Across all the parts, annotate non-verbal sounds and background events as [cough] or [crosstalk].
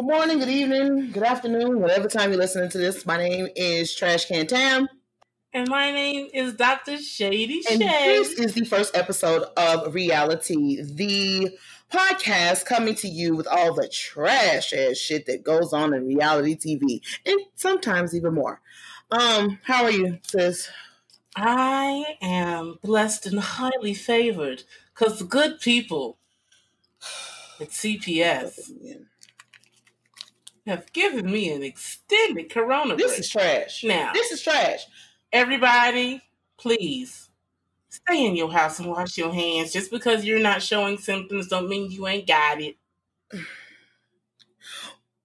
Good morning, good evening, good afternoon, whatever time you're listening to this. My name is Trash Can Tam. And my name is Dr. Shady And Shay. this is the first episode of Reality, the podcast coming to you with all the trash ass shit that goes on in reality TV, and sometimes even more. Um, how are you, sis? I am blessed and highly favored because good people at CPS have given me an extended corona This break. is trash. Now, This is trash. everybody, please stay in your house and wash your hands. Just because you're not showing symptoms don't mean you ain't got it. [sighs]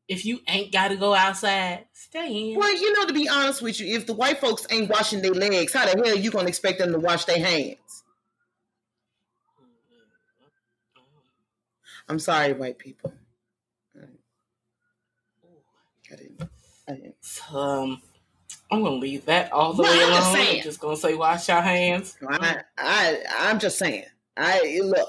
If you ain't got to go outside, stay in. Well, you know, to be honest with you, if the white folks ain't washing their legs, how the hell you gonna expect them to wash their hands? Mm-hmm. I'm sorry, white people. Didn't. I didn't. Um, I'm gonna leave that all the No, way I'm alone. saying. I'm just gonna say wash your hands. I, I, I'm just saying. I look.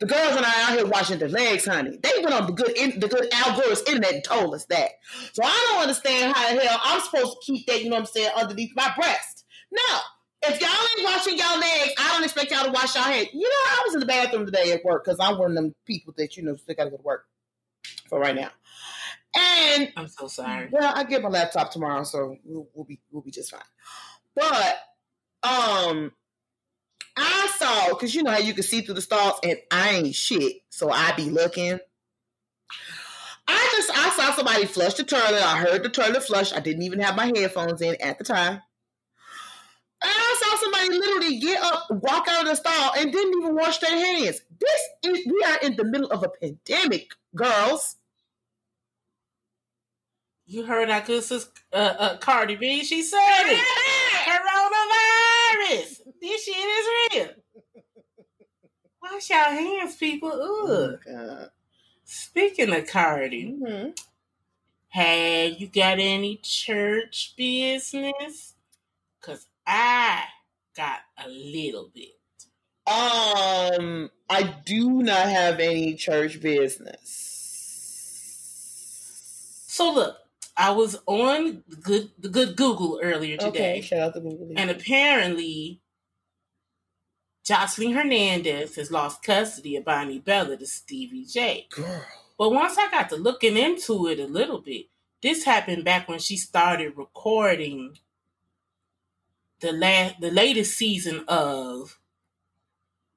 The girls and I out here washing their legs, honey. They went on the good, in, the good Al Gore's internet and told us that. So I don't understand how the hell I'm supposed to keep that. You know what I'm saying? Underneath my breast. No. If y'all ain't washing y'all legs, I don't expect y'all to wash y'all hands. You know, I was in the bathroom today at work because I'm one of them people that you know still got to go to work for right now. And I'm so sorry. well, I get my laptop tomorrow, so we'll, we'll be we'll be just fine. But um, I saw because you know how you can see through the stalls, and I ain't shit, so I be looking. I just I saw somebody flush the toilet. I heard the toilet flush. I didn't even have my headphones in at the time. I saw somebody literally get up, walk out of the stall, and didn't even wash their hands. This is we are in the middle of a pandemic, girls. You heard our good sis uh, uh, Cardi B. She said it. [laughs] Coronavirus. This shit is real. Wash your hands, people. Ugh. God. Speaking of Cardi, hmm hey, you got any church business? Cause I got a little bit. Um, I do not have any church business. So look, I was on the good the good Google earlier today. Okay, shout out to Google. And apparently, Jocelyn Hernandez has lost custody of Bonnie Bella to Stevie J. girl, But once I got to looking into it a little bit, this happened back when she started recording the last, the latest season of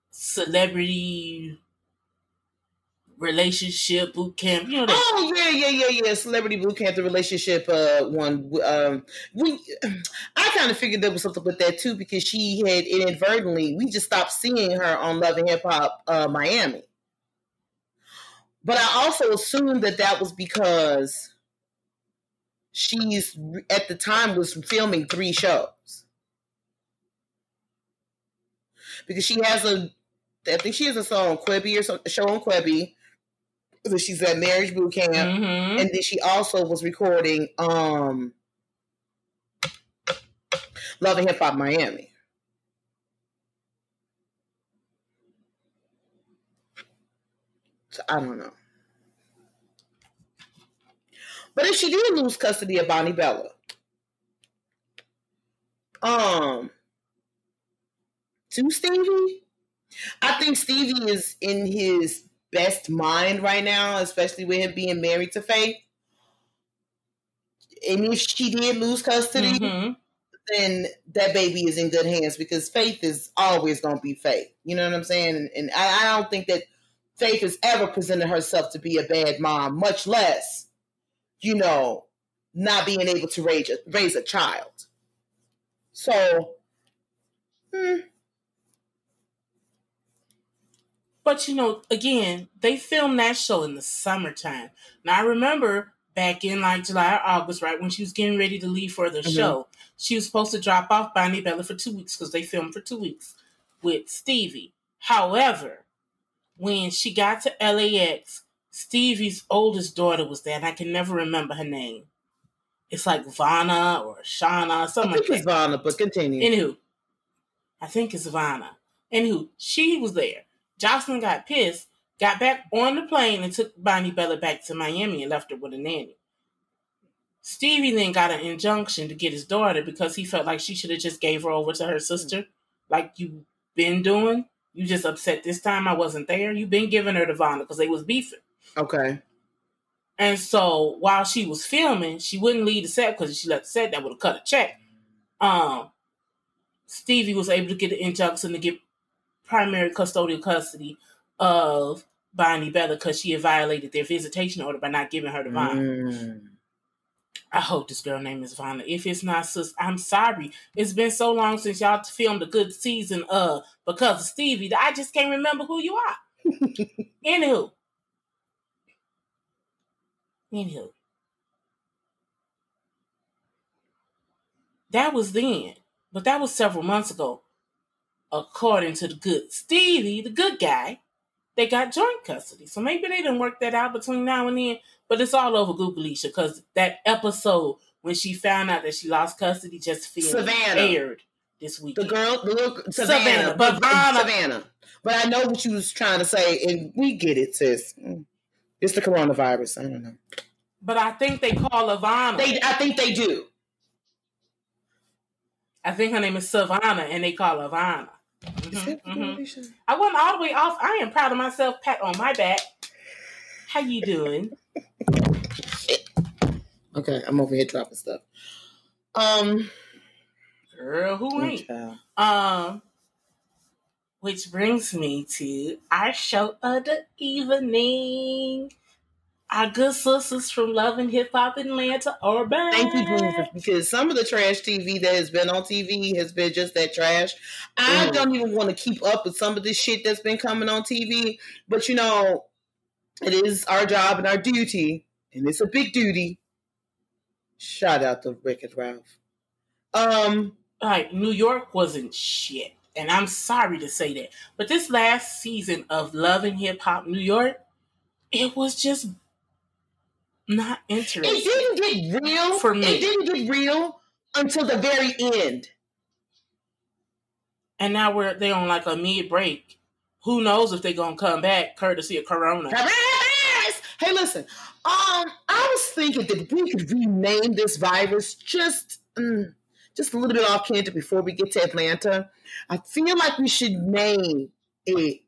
Celebrity Relationship Boot Camp. You know that. Oh yeah, yeah, yeah, yeah. Celebrity Boot Camp, the relationship uh one. Um, we, I kind of figured there was something with that too because she had inadvertently. We just stopped seeing her on Love and Hip Hop uh, Miami. But I also assumed that that was because she's at the time was filming three shows because she has a I think she has a song on Quibi or some a show on Quibi. So she's at Marriage Boot Camp, Mhm. and then she also was recording um Love and Hip Hop Miami. So I don't know. But if she did lose custody of Bonnie Bella, um, to Stevie, I think Stevie is in his best mind right now, especially with him being married to Faith. And if she did lose custody, Mhm. then that baby is in good hands because Faith is always going to be Faith. You know what I'm saying? And, and I, I don't think that Faith has ever presented herself to be a bad mom, much less, you know, not being able to raise a, raise a child. So, hmm, But you know, again, they filmed that show in the summertime. Now I remember back in like July or August, right when she was getting ready to leave for the Mhm. show, she was supposed to drop off Bonnie Bella for two weeks because they filmed for two weeks with Stevie. However, when she got to LAX, Stevie's oldest daughter was there, and I can never remember her name. It's like Vanna or Shauna, I something like think that. it's Vanna, but continue. Anywho, I think it's Vanna. Anywho, she was there. Jocelyn got pissed got back on the plane and took Bonnie Bella back to Miami and left her with a nanny. Stevie then got an injunction to get his daughter because he felt like she should have just gave her over to her sister, like you've been doing. You just upset this time I wasn't there. You've been giving her to Vanna because they was beefing. Okay. And so while she was filming, she wouldn't leave the set because she left the set that would have cut a check. Um, Stevie was able to get an injunction to get primary custodial custody of Bonnie Bella because she had violated their visitation order by not giving her to Vanna. Mm. I hope this girl name is Vanna. If it's not, sis, I'm sorry. It's been so long since y'all filmed a good season of because of Stevie that I just can't remember who you are. [laughs] Anywho. Anywho. That was then, but that was several months ago. According to the good Stevie, the good guy, they got joint custody. So maybe they didn't work that out between now and then. But it's all over Googleisha because that episode when she found out that she lost custody just Savannah. aired this week. The girl, the little Savannah, Savannah, but Vanna- Savannah. But I know what you was trying to say, and we get it, sis. It's the coronavirus. I don't know. But I think they call her Vanna. They, I think they do. I think her name is Savannah, and they call her Vanna. Is Mhm, it mhm. I went all the way off. I am proud of myself. Pat on my back. How you doing? Okay, I'm over here dropping stuff. Um, Girl, who ain't? child. Um, which brings me to our show of the evening. Our good sisters from Love and Hip Hop Atlanta are back. Thank you, Jesus, because some of the trash TV that has been on TV has been just that trash. I Mm. don't even want to keep up with some of this shit that's been coming on TV, but you know, it is our job and our duty, and it's a big duty. Shout out to Rick and Ralph. Um, Like New York wasn't shit, and I'm sorry to say that, but this last season of Love and Hip Hop New York, it was just not interesting. it didn't get real For me. It didn't get real until the very end. And now we're they on like a mid break. Who knows if they're gonna come back courtesy of Corona? Hey, listen. Um, I was thinking that we could rename this virus just, mm, just a little bit off canter before we get to Atlanta. I feel like we should name it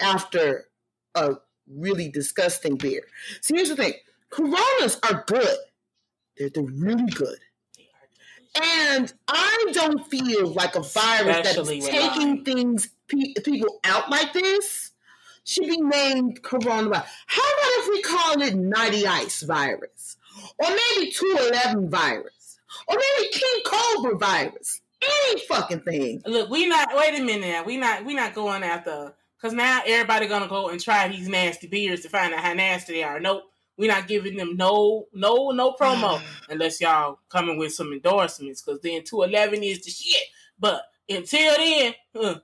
after a really disgusting beer. So here's the thing: Coronas are good. They're, they're really good. And I don't feel like a virus Especially that's taking Lyme. things pe- people out like this should be named coronavirus. How about if we call it 90 ice virus? Or maybe 211 virus? Or maybe King Cobra virus? Any fucking thing. Look, we not wait a minute now. We not we not going after because now everybody gonna go and try these nasty beers to find out how nasty they are. Nope. We not giving them no no no promo unless y'all coming with some endorsements because then 211 is the shit. But until then, huh.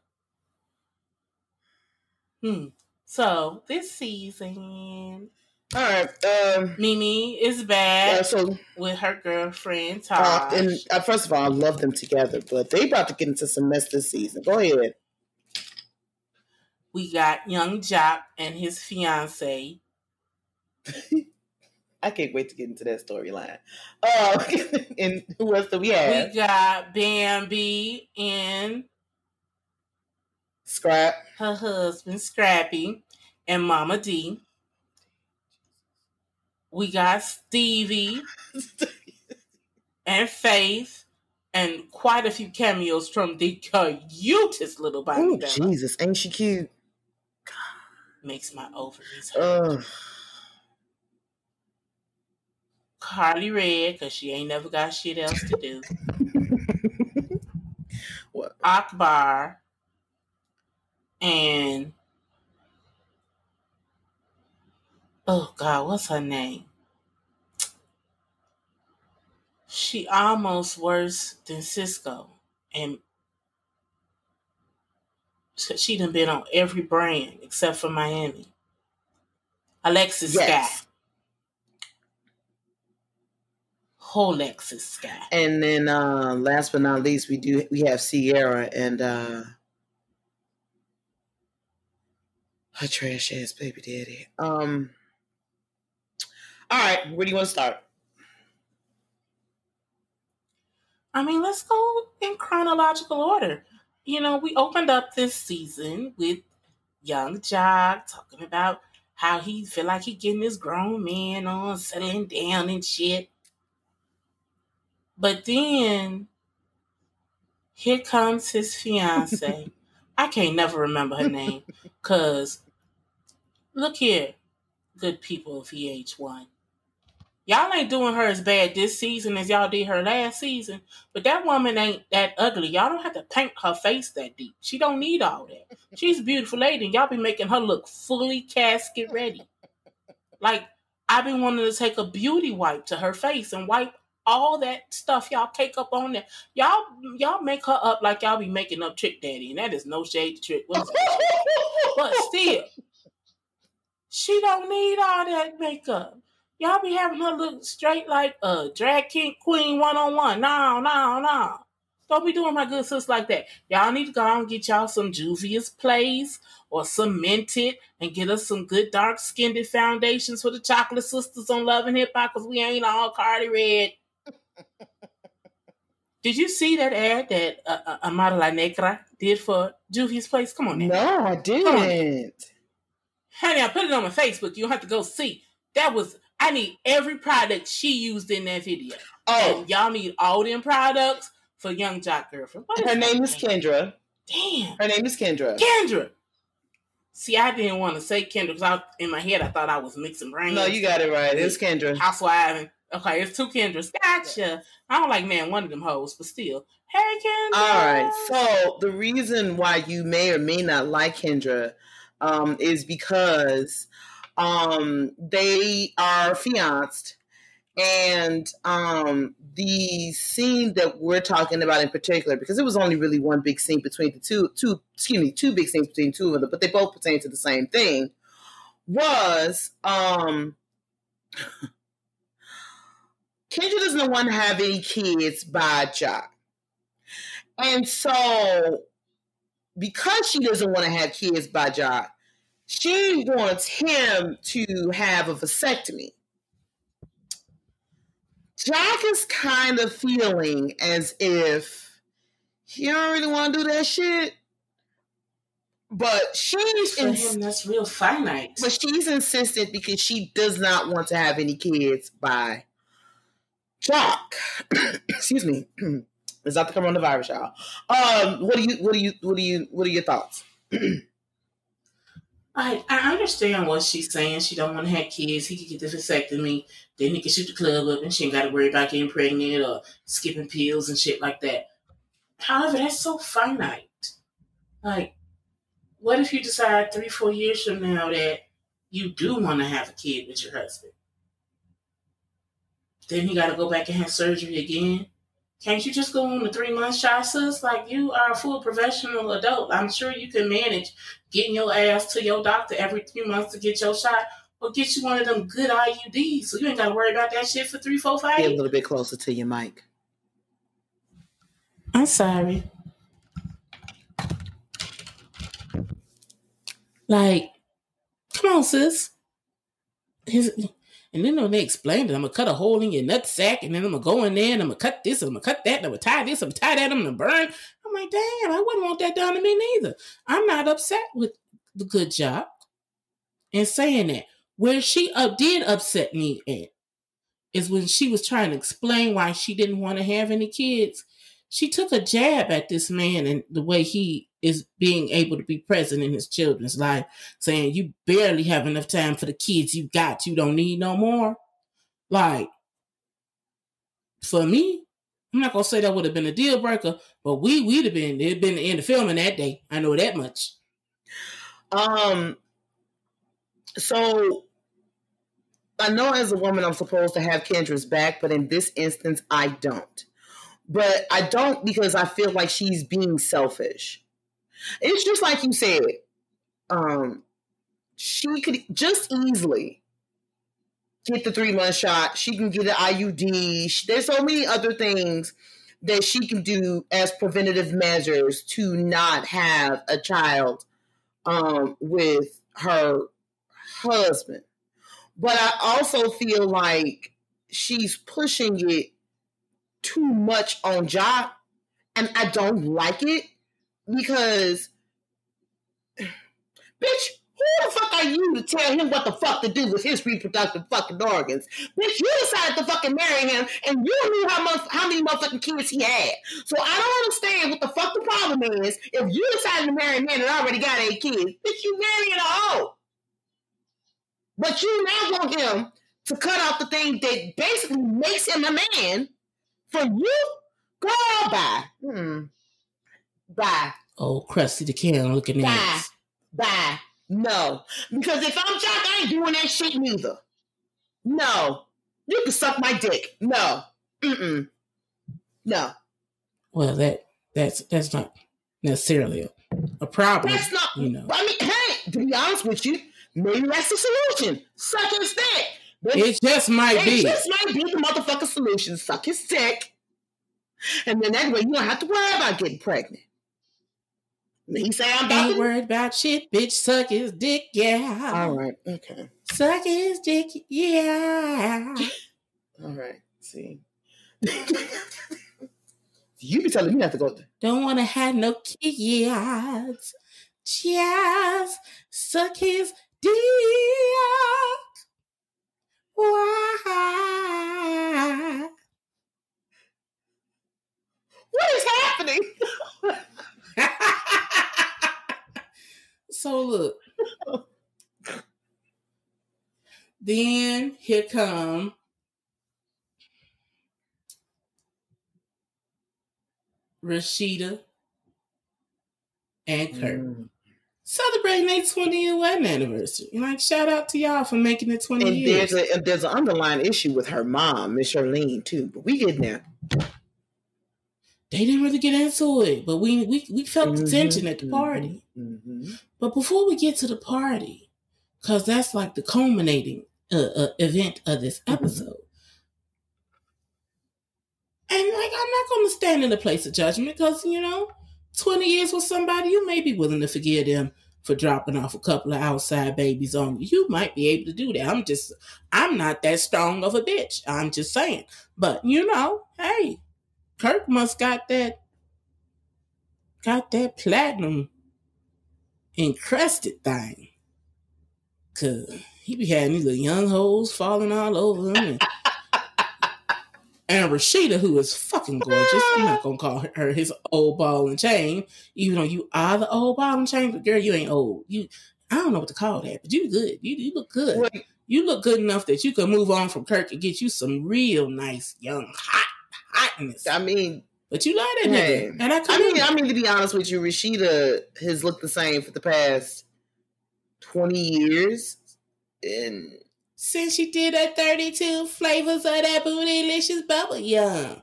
hmm. So this season, All right. Um, Mimi is back so, with her girlfriend uh, and uh, first of all, I love them together, but they about to get into some mess this season. Go ahead. we got Young Joc and his fiance. I can't wait to get into that storyline. Uh, [laughs] and who else do we have? We got Bambi and Scrap. her husband Scrappy and Mama D. We got Stevie [laughs] and Faith and quite a few cameos from the cutest little Oh, Jesus. Ain't she cute? Makes my ovaries hurt. Ugh. Karlie Redd, because she ain't never got shit else to do. [laughs] What? Akbar and oh god, what's her name? She almost worse than Cisco, and she she done been on every brand except for Miami. Alexis Yes. Alexis Skyy. And then uh, last but not least, we do we have Sierra and uh, a trash ass baby daddy. Um. All right, where do you want to start? I mean, let's go in chronological order. You know, we opened up this season with Young Joc talking about how he feel like he getting this grown man on, settling down and shit. But then here comes his fiance. I can't never remember her name. Cause look here, good people of VH1. Y'all ain't doing her as bad this season as y'all did her last season. But that woman ain't that ugly. Y'all don't have to paint her face that deep. She don't need all that. She's a beautiful lady, and y'all be making her look fully casket ready. Like I've been wanting to take a beauty wipe to her face and wipe all that stuff y'all take up on there. Y'all y'all make her up like y'all be making up Trick Daddy, and that is no shade to Trick. [laughs] but still, she don't need all that makeup. Y'all be having her look straight like a drag king queen one on one. No, no, no. Don't be doing my good sis like that. Y'all need to go and get y'all some Juvia's Place or cemented and get us some good dark skinned foundations for the chocolate sisters on Love and Hip Hop because we ain't all Cardi Red. Did you see that ad that uh, uh, Amara La Negra did for Juvia's Place? Come on now. No, I didn't. Honey, I put it on my Facebook. You don't have to go see. That was I need every product she used in that video. Oh, and y'all need all them products for Young Joc Girlfriend. Her name is Kendra. Damn. Her name is Kendra. Kendra. See, I didn't want to say Kendra because in my head I thought I was mixing brains. No, you got it right. It's Kendra. Housewife. Okay, it's two Kendras. Gotcha. I don't like man one of them hoes, but still. Hey Kendra. All right. So the reason why you may or may not like Kendra um, is because um, they are fianced, and um, the scene that we're talking about in particular, because it was only really one big scene between the two, two excuse me, two big scenes between two of them, but they both pertain to the same thing. Was um, [laughs] Kendra doesn't want to have any kids by Joc, and so because she doesn't want to have kids by Joc, she wants him to have a vasectomy. Joc is kind of feeling as if he don't really want to do that shit. But she's for ins- him, that's real finite. But she's insistent because she does not want to have any kids by Joc. [coughs] Excuse me. [clears throat] is not the coronavirus, y'all. Um, what do you what do you what do you what are your thoughts? [clears throat] I I understand what she's saying. She don't want to have kids. He could get the vasectomy. Then he can shoot the club up, and she ain't got to worry about getting pregnant or skipping pills and shit like that. However, that's so finite. Like, what if you decide three, four years from now that you do want to have a kid with your husband? Then you got to go back and have surgery again. Can't you just go on the three month shot, sis? Like you are a full professional adult. I'm sure you can manage getting your ass to your doctor every three months to get your shot or get you one of them good IUDs. So you ain't got to worry about that shit for three, four, five. Get a little bit closer to your mic. I'm sorry. Like, come on, sis. His, and then when they explained it, I'm gonna cut a hole in your nut sack, and then I'm gonna go in there and I'm gonna cut this, and I'm gonna cut that, and I'm gonna tie this, I'm gonna tie that, I'm gonna burn. I'm like, damn, I wouldn't want that done to me neither. I'm not upset with the good job and saying that. Where she uh, did upset me at is when she was trying to explain why she didn't want to have any kids. She took a jab at this man and the way he is being able to be present in his children's life, saying you barely have enough time for the kids you got, you don't need no more. Like, for me, I'm not gonna say that would have been a deal breaker, but we we'd have been it'd been the end of filming that day. I know that much. Um so I know as a woman I'm supposed to have Kendra's back, but in this instance I don't. But I don't because I feel like she's being selfish. It's just like you said. Um, she could just easily get the three month shot. She can get an IUD. There's so many other things that she can do as preventative measures to not have a child um, with her husband. But I also feel like she's pushing it too much on Ja, and I don't like it because, bitch, who the fuck are you to tell him what the fuck to do with his reproductive fucking organs? Bitch, you decided to fucking marry him, and you knew how much how many motherfucking kids he had. So I don't understand what the fuck the problem is. If you decided to marry a man that already got eight kids, bitch, you marrying a hoe. But you now want him to cut off the thing that basically makes him a man for you? Girl, bye. Hmm. Bye. Oh, crusty the can looking Bye. ass. Bye. No. Because if I'm Jack, I ain't doing that shit neither. No. You can suck my dick. No. Mm-mm. No. Well, that that's that's not necessarily a, a problem. That's not you know. I mean, hey, to be honest with you, maybe that's the solution. Suck his dick. But It just might It be. just might be the motherfucking solution. Suck his dick. And then that way you don't have to worry about getting pregnant. He say I'm about Ain't worried about shit, bitch. Suck his dick, yeah. All right. Okay. Suck his dick, yeah. All right. See. [laughs] you be telling me not to go. Don't want to have no kids. Just suck his dick. Why? What is happening? [laughs] [laughs] so look. then here come Rasheeda and Kirk Mm. celebrating their 20 year wedding anniversary. And like shout out to y'all for making it 20 And years. there's a there's an underlying issue with her mom, Miss Charlene, too. But we get there. They didn't really get into it, but we we, we felt the Mhm, tension at the party. mhm. But before we get to the party, because that's like the culminating uh, uh, event of this Mhm. episode. And like, I'm not going to stand in the place of judgment because, you know, 20 years with somebody, you may be willing to forgive them for dropping off a couple of outside babies on you. You might be able to do that. I'm just, I'm not that strong of a bitch. I'm just saying. But, you know, hey, Kirk must got that, got that platinum encrusted thing. Cause he be having these little young hoes falling all over him. And, [laughs] and Rasheeda, who is fucking gorgeous, I'm not gonna call her his old ball and chain, even though you are the old ball and chain, but girl, you ain't old. You I don't know what to call that, but you good. You you look good. Well, You look good enough that you can move on from Kirk and get you some real nice young hot hotness. I mean, But you love that Hey. nigga. And I I mean. I mean to be honest with you, Rasheeda has looked the same for the past twenty years, and Since she did that 32 flavors of that bootylicious bubble yum.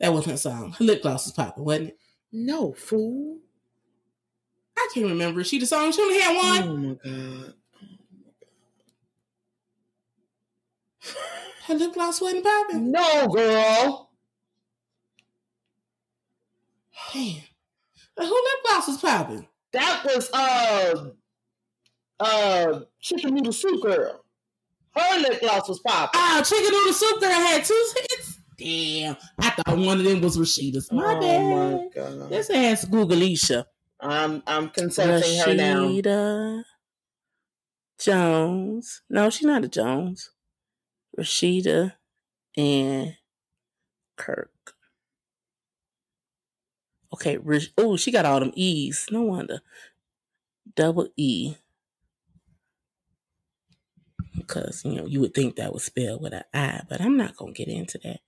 That wasn't her song. Her lip gloss was popping, wasn't it? no fool. I can't remember. She the song. She only had one. Oh my god. Oh Her lip gloss wasn't popping. No, girl. Damn. Who lip gloss was popping? That was uh uh chicken noodle soup girl. Her lip gloss was popping. Oh, Chicken Noodle Soup Girl had two hits. Damn. I thought one of them was Rasheeda's. My oh bad. my god. Let's ask Googleisha. I'm I'm consulting her now. Rashida Jones. No, she's not a Jones. Rasheeda and Kirk. Okay, oh, she got all them E's. No wonder. Double E. Because, you know, you would think that was spelled with an I, but I'm not going to get into that.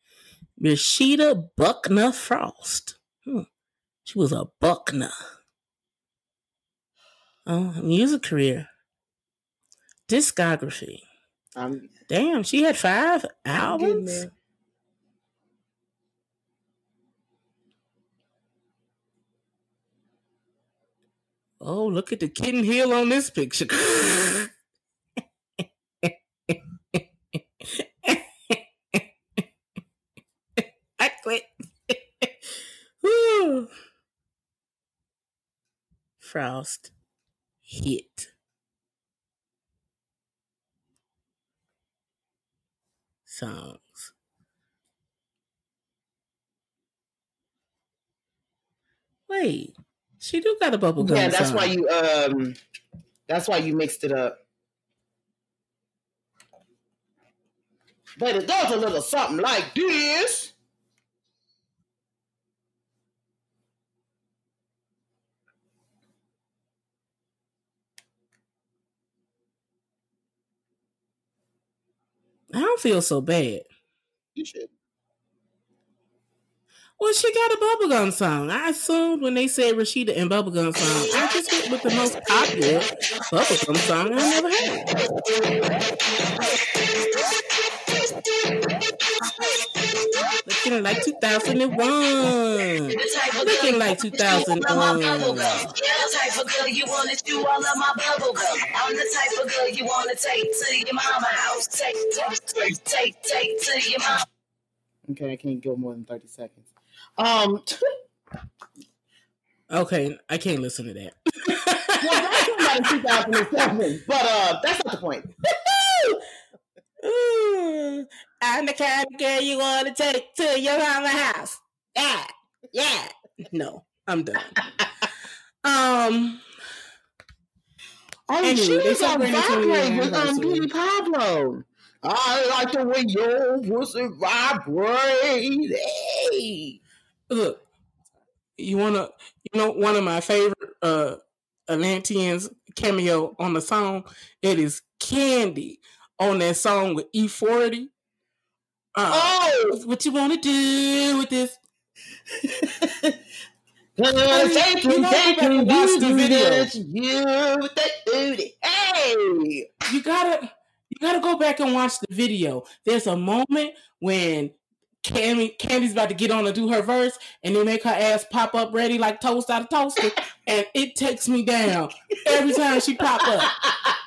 Rasheeda Buckner Frost. Hmm. She was a Buckner. Oh, music career. Discography. I'm, Damn, she had five albums. Oh, look at the kitten heel on this picture. [laughs] I quit. [laughs] Frost. hit songs. Wait, she do got a bubblegum. Yeah, that's song. why you um that's why you mixed it up. But it does a little something like this. I don't feel so bad. You should. Well, she got a bubblegum song. I assumed when they said Rasheeda and bubblegum song, I just went with the most popular bubblegum song I never had. Looking like 2001. Looking like 2001. Yeah, the type of girl you wanna chew all of my bubble gum. I'm the type of girl you wanna take to your mama house. Take, take, take, take, take to your mama. Okay, I can't go more than 30 seconds. Um [laughs] Okay, I can't listen to that. well, that's about in 2007, but uh that's not the point. [laughs] [laughs] Ooh, I'm the kind of girl you want to take to your mama house. Yeah, yeah. No, I'm done. [laughs] um, Oh, Anyway, she was on vibrate with um. Petey Pablo. I like the way your pussy vibrate. Hey. look, you wanna, you know, one of my favorite uh Atlanteans cameo on the song. It is Kandi on that song with E40. Uh, Oh, what you wanna do with this? [laughs] take You take you, watch the video. you with that booty. Hey. you gotta you gotta go back and watch the video. There's a moment when Kandi's about to get on and do her verse, and they make her ass pop up ready like toast out of toaster, and it takes me down every time she pop up. [laughs]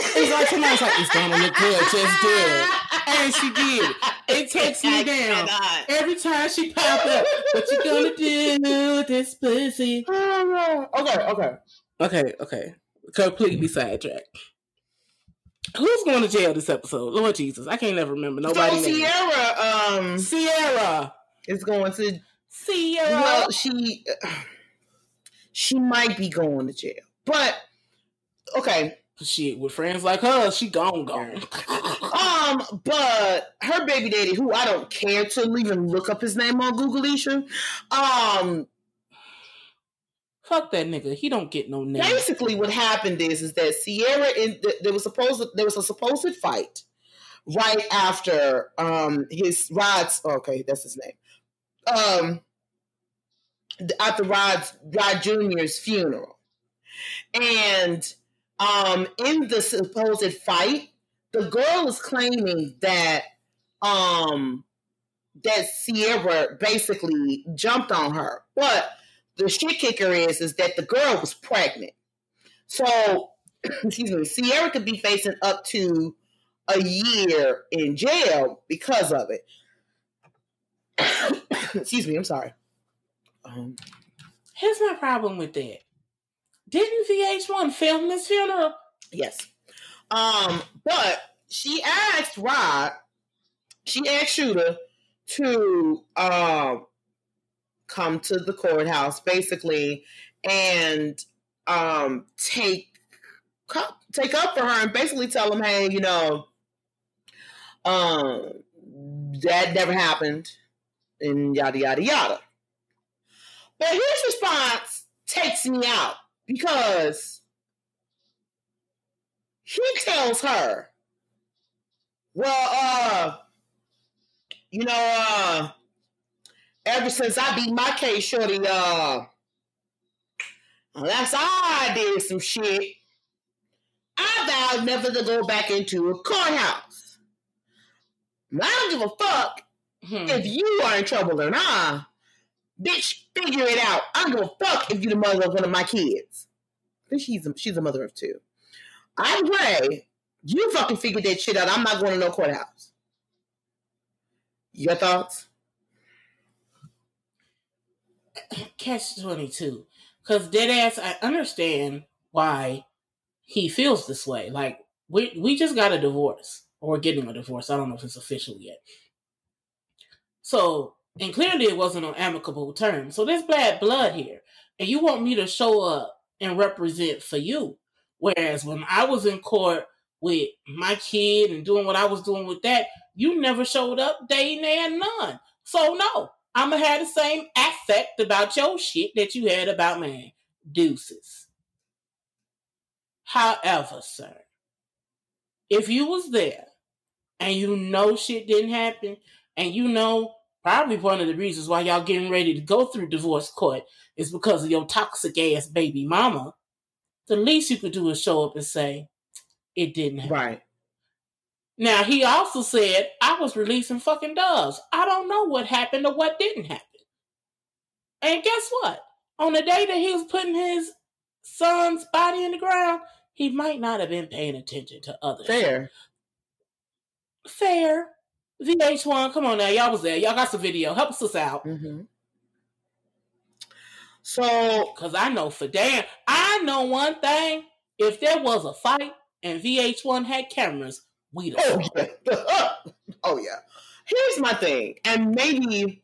It's like somebody's like, "It's gonna look good, just do it," and she did. It takes me down cannot. every time she pop up. What you gonna do with this pussy? [laughs] Okay, okay. Okay, okay. Completely sidetracked. Who's going to jail this episode? Lord Jesus, I can't ever remember nobody. so Sierra um Sierra. is going to Sierra. well she she might be going to jail. But okay. Shit, with friends like her, she gone gone. [laughs] Um, but her baby daddy, who I don't care to even look up his name on Google Isha, um, Fuck that nigga. He don't get no name. basically what happened is is that Sierra in there was supposed there was a supposed fight right after um his Rod's okay that's his name um after Rod's Rod Junior's funeral and um in the supposed fight the girl is claiming that um that Sierra basically jumped on her but the shit kicker is is that the girl was pregnant. So, [clears throat] excuse me, Sierra could be facing up to a year in jail because of it. [coughs] excuse me, I'm sorry. Um, Here's my problem with that. Didn't VH1 film this funeral? yes. Um, but she asked Rod, she asked Shooter to um come to the courthouse basically and um take take up for her and basically tell him, hey, you know, um, that never happened, and yada yada yada. But his response takes me out because he tells her, "Well, uh, you know, uh." ever since I beat my case, shorty, uh, unless I did some shit, I vowed never to go back into a courthouse. I don't give a fuck Hmm. if you are in trouble or not. Bitch, figure it out. I'm gonna fuck if you're the mother of one of my kids. Think she's a, she's a mother of two. Either way, you fucking figure that shit out. I'm not going to no courthouse. Your thoughts? Catch 22. Cause dead ass, I understand why he feels this way. Like we we just got a divorce or getting a divorce. I don't know if it's official yet. So and clearly it wasn't on amicable terms. So there's bad blood here, and you want me to show up and represent for you. Whereas when I was in court with my kid and doing what I was doing with that, you never showed up day and none. So no, I'ma have the same affect about your shit that you had about mine. Deuces. However, sir, if you was there and you know shit didn't happen, and you know probably one of the reasons why y'all getting ready to go through divorce court is because of your toxic ass baby mama, the least you could do is show up and say, it didn't happen. Right. Now he also said I was releasing fucking doves. I don't know what happened or what didn't happen. And guess what? On the day that he was putting his son's body in the ground, he might not have been paying attention to others. Fair. Fair. VH1, come on now, y'all was there. Y'all got some video. Help us out. hmm So Cause I know for damn, I know one thing. If there was a fight and VH1 had cameras, we'd have Oh yeah. [laughs] oh yeah. Here's my thing, and maybe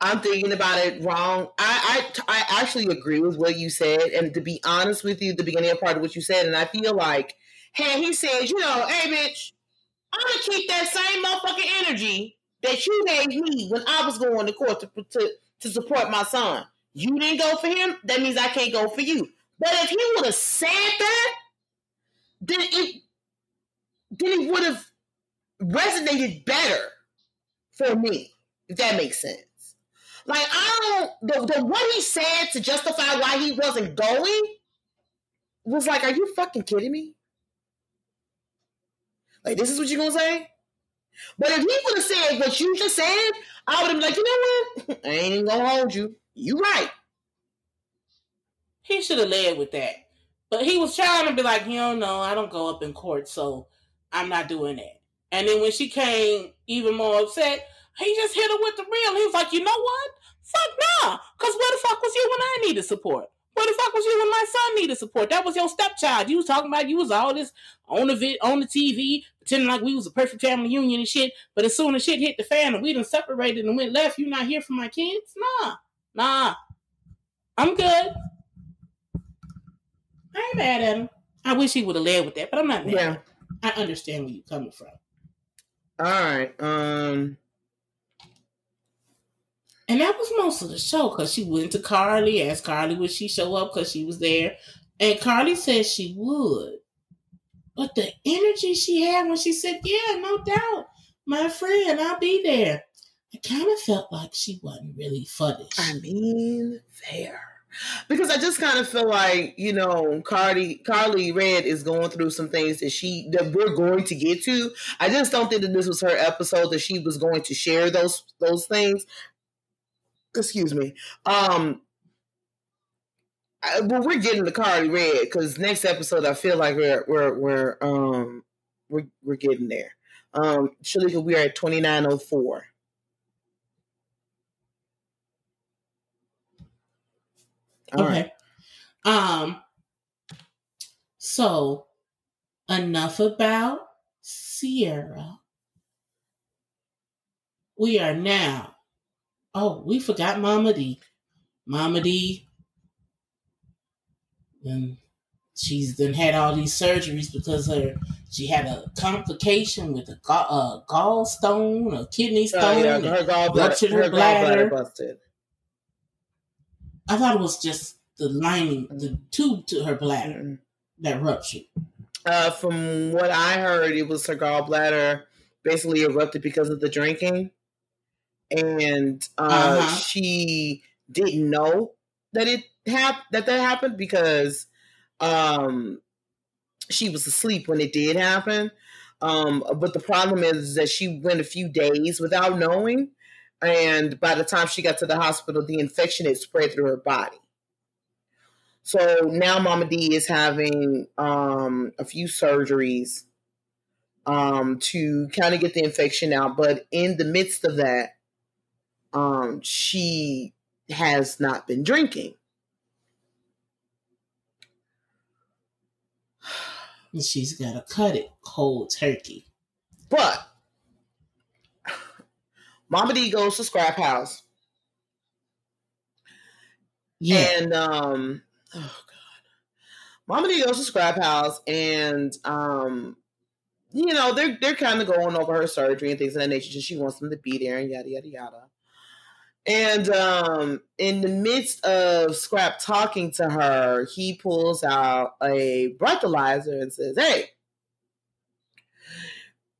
I'm thinking about it wrong. I, I I actually agree with what you said, and to be honest with you, the beginning of part of what you said, and I feel like, hey, he said, you know, hey, bitch, I'm gonna keep that same motherfucking energy that you gave me when I was going to court to to, to support my son. You didn't go for him, that means I can't go for you. But if he would have said that, then it then it would have resonated better for me, if that makes sense. Like I don't the, the what he said to justify why he wasn't going was like, are you fucking kidding me? Like this is what you're gonna say? But if he would have said what you just said, I would have been like, you know what? I ain't even gonna hold you. You right. He should have led with that. But he was trying to be like, you don't know, I don't go up in court, so I'm not doing that. And then when she came even more upset, he just hit her with the real. He was like, you know what? Fuck nah. Cause where the fuck was you when I needed support? Where the fuck was you when my son needed support? That was your stepchild. You was talking about you was all this on the vid- on the TV, pretending like we was a perfect family union and shit. But as soon as shit hit the fan and we done separated and went left, you not here for my kids? Nah. Nah. I'm good. I ain't mad at him. I wish he would have led with that, but I'm not mad. Yeah. I understand where you're coming from. All right. Um And that was most of the show because she went to Karlie, asked Karlie would she show up because she was there. And Karlie said she would. But the energy she had when she said, Yeah, no doubt, my friend, I'll be there. I kind of felt like she wasn't really this. I mean, fair. Because I just kind of feel like, you know, Cardi Karlie Redd is going through some things that she that we're going to get to. I just don't think that this was her episode that she was going to share those those things. Excuse me. Um I, but we're getting the Cardi Red because next episode I feel like we're we're we're um we're we're getting there. Um Shalika, we are at twenty nine oh four. All right. okay. Um so enough about Sierra. We are now. Oh, we forgot Mama D. Mama D. And she's then had all these surgeries because her she had a complication with a gall, uh, gallstone, a kidney stone. Oh, yeah, and her gallbladder, her her bladder. gallbladder busted. I thought it was just the lining, the tube to her bladder that ruptured. Uh, from what I heard, it was her gallbladder basically erupted because of the drinking, and uh, Uh-huh. she didn't know that it hap- that that happened because um, she was asleep when it did happen. Um, but the problem is that she went a few days without knowing, and by the time she got to the hospital, the infection had spread through her body. So now Mama D is having um, a few surgeries um, to kind of get the infection out. But in the midst of that, um, she has not been drinking. [sighs] And she's got to cut it cold turkey. But [sighs] Mama D goes to Scrap House Yeah. and um oh god. Mama D goes to Scrap House and um you know, they're they're kind of going over her surgery and things of that nature. Just she wants them to be there and yada yada yada. And um in the midst of Scrap talking to her, he pulls out a breathalyzer and says, Hey,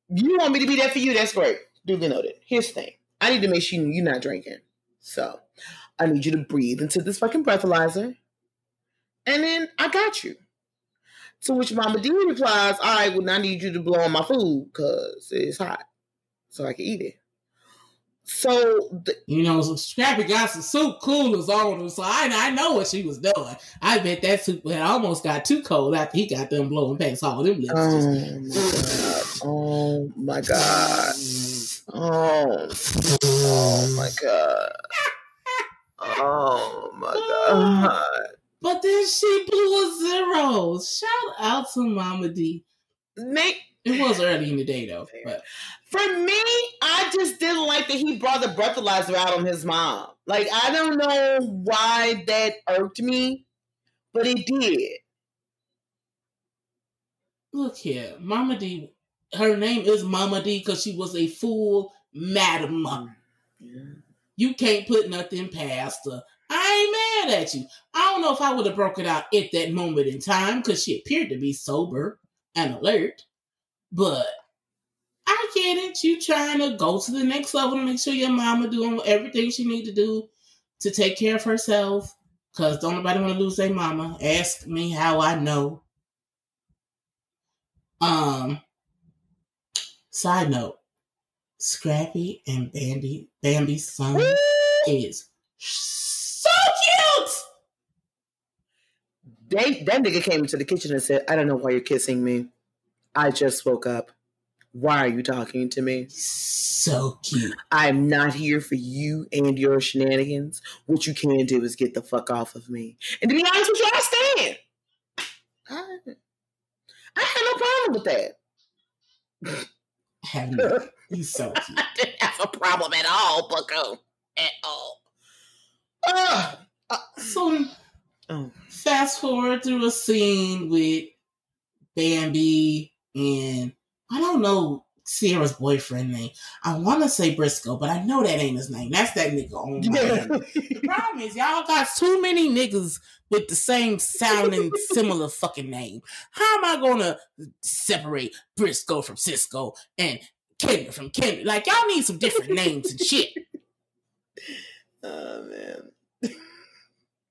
you want me to be there for you? That's great. Duly noted. Here's the thing. I need to make sure you're not drinking. So I need you to breathe into this fucking breathalyzer. And then I got you. To which Mama D replies, All right, well, I need you to blow on my food because it's hot. So I can eat it. So the, You know, Scrappy got some soup coolers on him, so I, I know what she was doing. I bet that soup had almost got too cold after he got them blowing past all them lips. oh my god. Oh my god. Oh, oh my god. Oh my god. [laughs] But then she blew a zero. Shout out to Mama D. Make It was early in the day though. But For me, I just didn't like that he brought the breathalyzer out on his mom. Like, I don't know why that irked me, but it did. look here, Mama D. Her name is Mama D because she was a full madam. You can't put nothing past her. I ain't mad at you. I don't know if I would have broke it out at that moment in time because she appeared to be sober and alert. But I get it. You trying to go to the next level and make sure your mama doing everything she need to do to take care of herself. Cause don't nobody want to lose their mama. Ask me how I know. Um. Side note: Scrappy and Bambi, Bambi's son is so cute. They, that nigga came into the kitchen and said, I don't know why you're kissing me. I just woke up. Why are you talking to me? So cute. I'm not here for you and your shenanigans. What you can do is get the fuck off of me. And to be honest with you, I stand. I, I have no problem with that. Have you? [laughs] He's so cute. I didn't have a problem at all, Bucko. At all. Ugh. Uh, so Oh. fast forward through a scene with Bambi and I don't know Sierra's boyfriend name. I want to say Briscoe, but I know that ain't his name. That's that nigga on my [laughs] Yeah. The problem is y'all got too many niggas with the same sounding [laughs] similar fucking name. How am I gonna separate Briscoe from Cisco and Kendra from Kendra? Like y'all need some different names and shit. [laughs] oh man.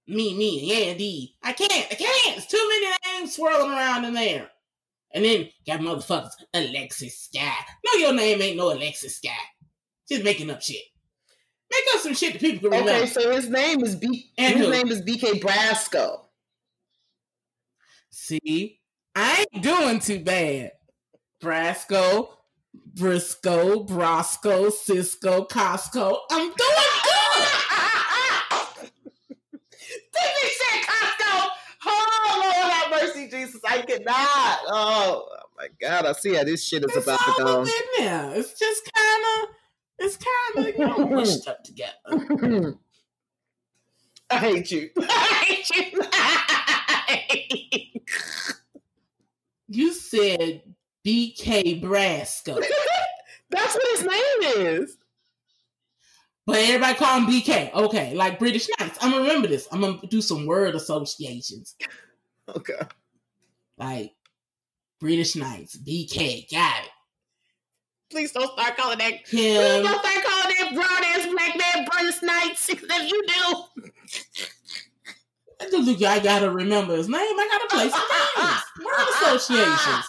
Me, me, and Andy. I can't, I can't. It's too many names swirling around in there. And then got motherfuckers Alexis Skyy. No, your name ain't no Alexis Skyy. Just making up shit. Make up some shit that people can remember. Okay, so his name is B. And his who? name is BK Brasco. See, I ain't doing too bad. Brasco, Briscoe, Brosco, Cisco, Costco. I'm doing good. They said Costco. Oh Lord, have mercy, Jesus! I cannot. Oh, oh my God! I see how this shit is It's about to go. in there. It's just kind of, it's kind of, you know, [laughs] mushed up together. I hate you. [laughs] I hate you. I hate you. You said BK Brasco, [laughs] That's what his name is. but everybody call him BK. Okay, like British Knights. I'm gonna remember this. I'm gonna do some word associations, oh, Okay. Like British Knights, BK. Got it. Please don't start calling that. Please don't start calling that brown ass black man Bruce Knights. [laughs] If you do, I just think I gotta remember his name. I gotta play some [laughs] games. Word [laughs] associations.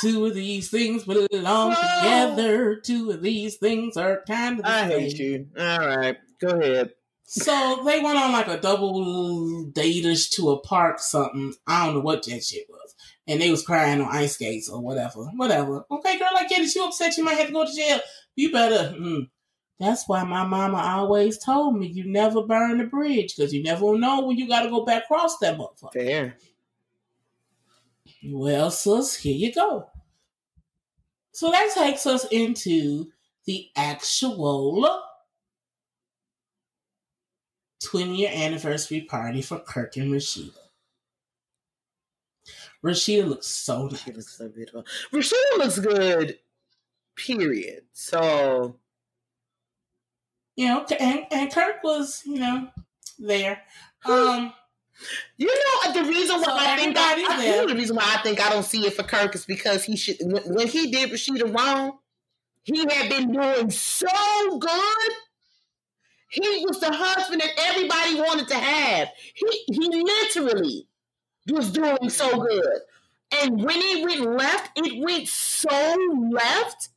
Two of these things belong Whoa. together. Two of these things are kind of the I same. hate you. All right, go ahead. So they went on like a double dateish to a park something. I don't know what that shit was. And they was crying on ice skates or whatever. Whatever. Okay, girl, I get it. You upset. You might have to go to jail. You better. Mm, That's why my mama always told me you never burn the bridge because you never know when you got to go back across that motherfucker. Fair. Well, sis, here you go. So that takes us into the actual 20 year anniversary party for Kirk and Rasheeda. Rasheeda looks so nice. She looks so beautiful. Rasheeda looks good. Period. So You know, and, and Kirk was, you know, there. Um, you know the reason why So I think I, I- you know the reason why I think I don't see it for Kirk is because he should when, when he did Rasheeda wrong, he had been doing so good. He was the husband that everybody wanted to have. He he literally was doing so good. And when he went left, it went so left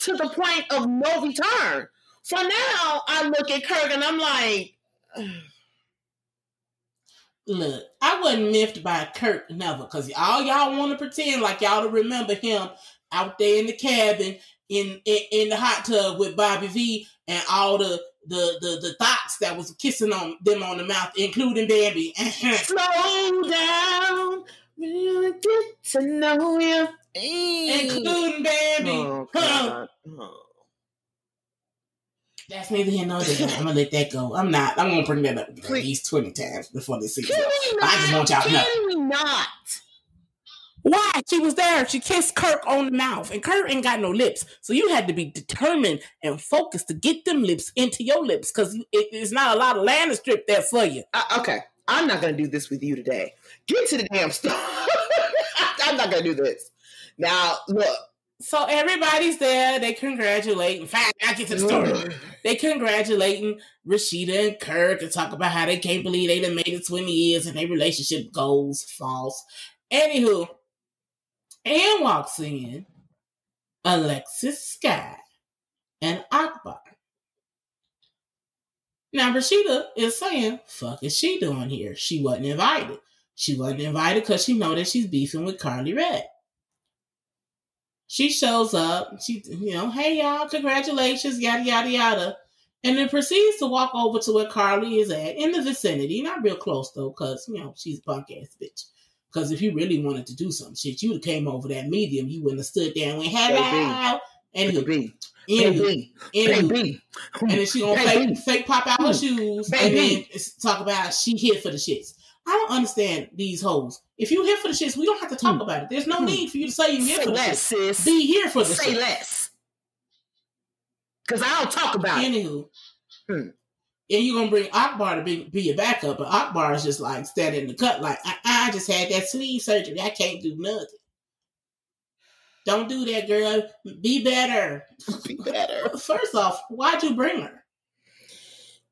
to the point of no return. So now I look at Kirk and I'm like, [sighs] look, I wasn't miffed by Kirk never because all y'all want to pretend like y'all to remember him out there in the cabin in, in in the hot tub with Bobby V and all the the the, the thoughts that was kissing on them on the mouth, including Bambi. [laughs] slow down, really get to know you. including Bambi. Oh, Huh. God. Oh. That's neither here nor there. I'm gonna let that go. I'm not. I'm gonna bring that up at least twenty times before this season. Can we not? I just want y'all to know. Can we not? Why? She was there. She kissed Kirk on the mouth, and Kirk ain't got no lips. So you had to be determined and focused to get them lips into your lips because it, it's not a lot of land strip there for you. Uh, okay, I'm not gonna do this with you today. Get to the damn stuff. [laughs] I'm not gonna do this. Now, look. So everybody's there. They congratulating. Fine, I get to the story. They congratulating Rasheeda and Kirk and talk about how they can't believe they done made it 20 years and their relationship goes false. Anywho, Ann walks in, Alexis Skyy, and Akbar. Now Rasheeda is saying, fuck is she doing here? She wasn't invited. She wasn't invited because she know that she's beefing with Karlie Redd. She shows up. She, you know, hey y'all, congratulations, yada yada yada, and then proceeds to walk over to where Karlie is at in the vicinity. Not real close though, because you know she's a punk ass bitch. Because if you really wanted to do some shit, have came over that medium. You wouldn't have stood there and went hello. Anywho, Baby, anywho, baby, anywho. baby. And then she gonna Baby. fake, fake pop out her shoes and then talk about she here for the shits. I don't understand these hoes. If you here for the shits, we don't have to talk Hmm. about it. There's no Hmm. need for you to say you here Say for the less, shits. sis. Be here for the shits. Say shit. less. Because I don't talk about it. Anywho. Hmm. And you're gonna bring Akbar to be, be your backup, but Akbar is just like standing in the cut, like I, I just had that sleeve surgery. I can't do nothing. Don't do that, girl. Be better. [laughs] Be better. [laughs] First off, why'd you bring her?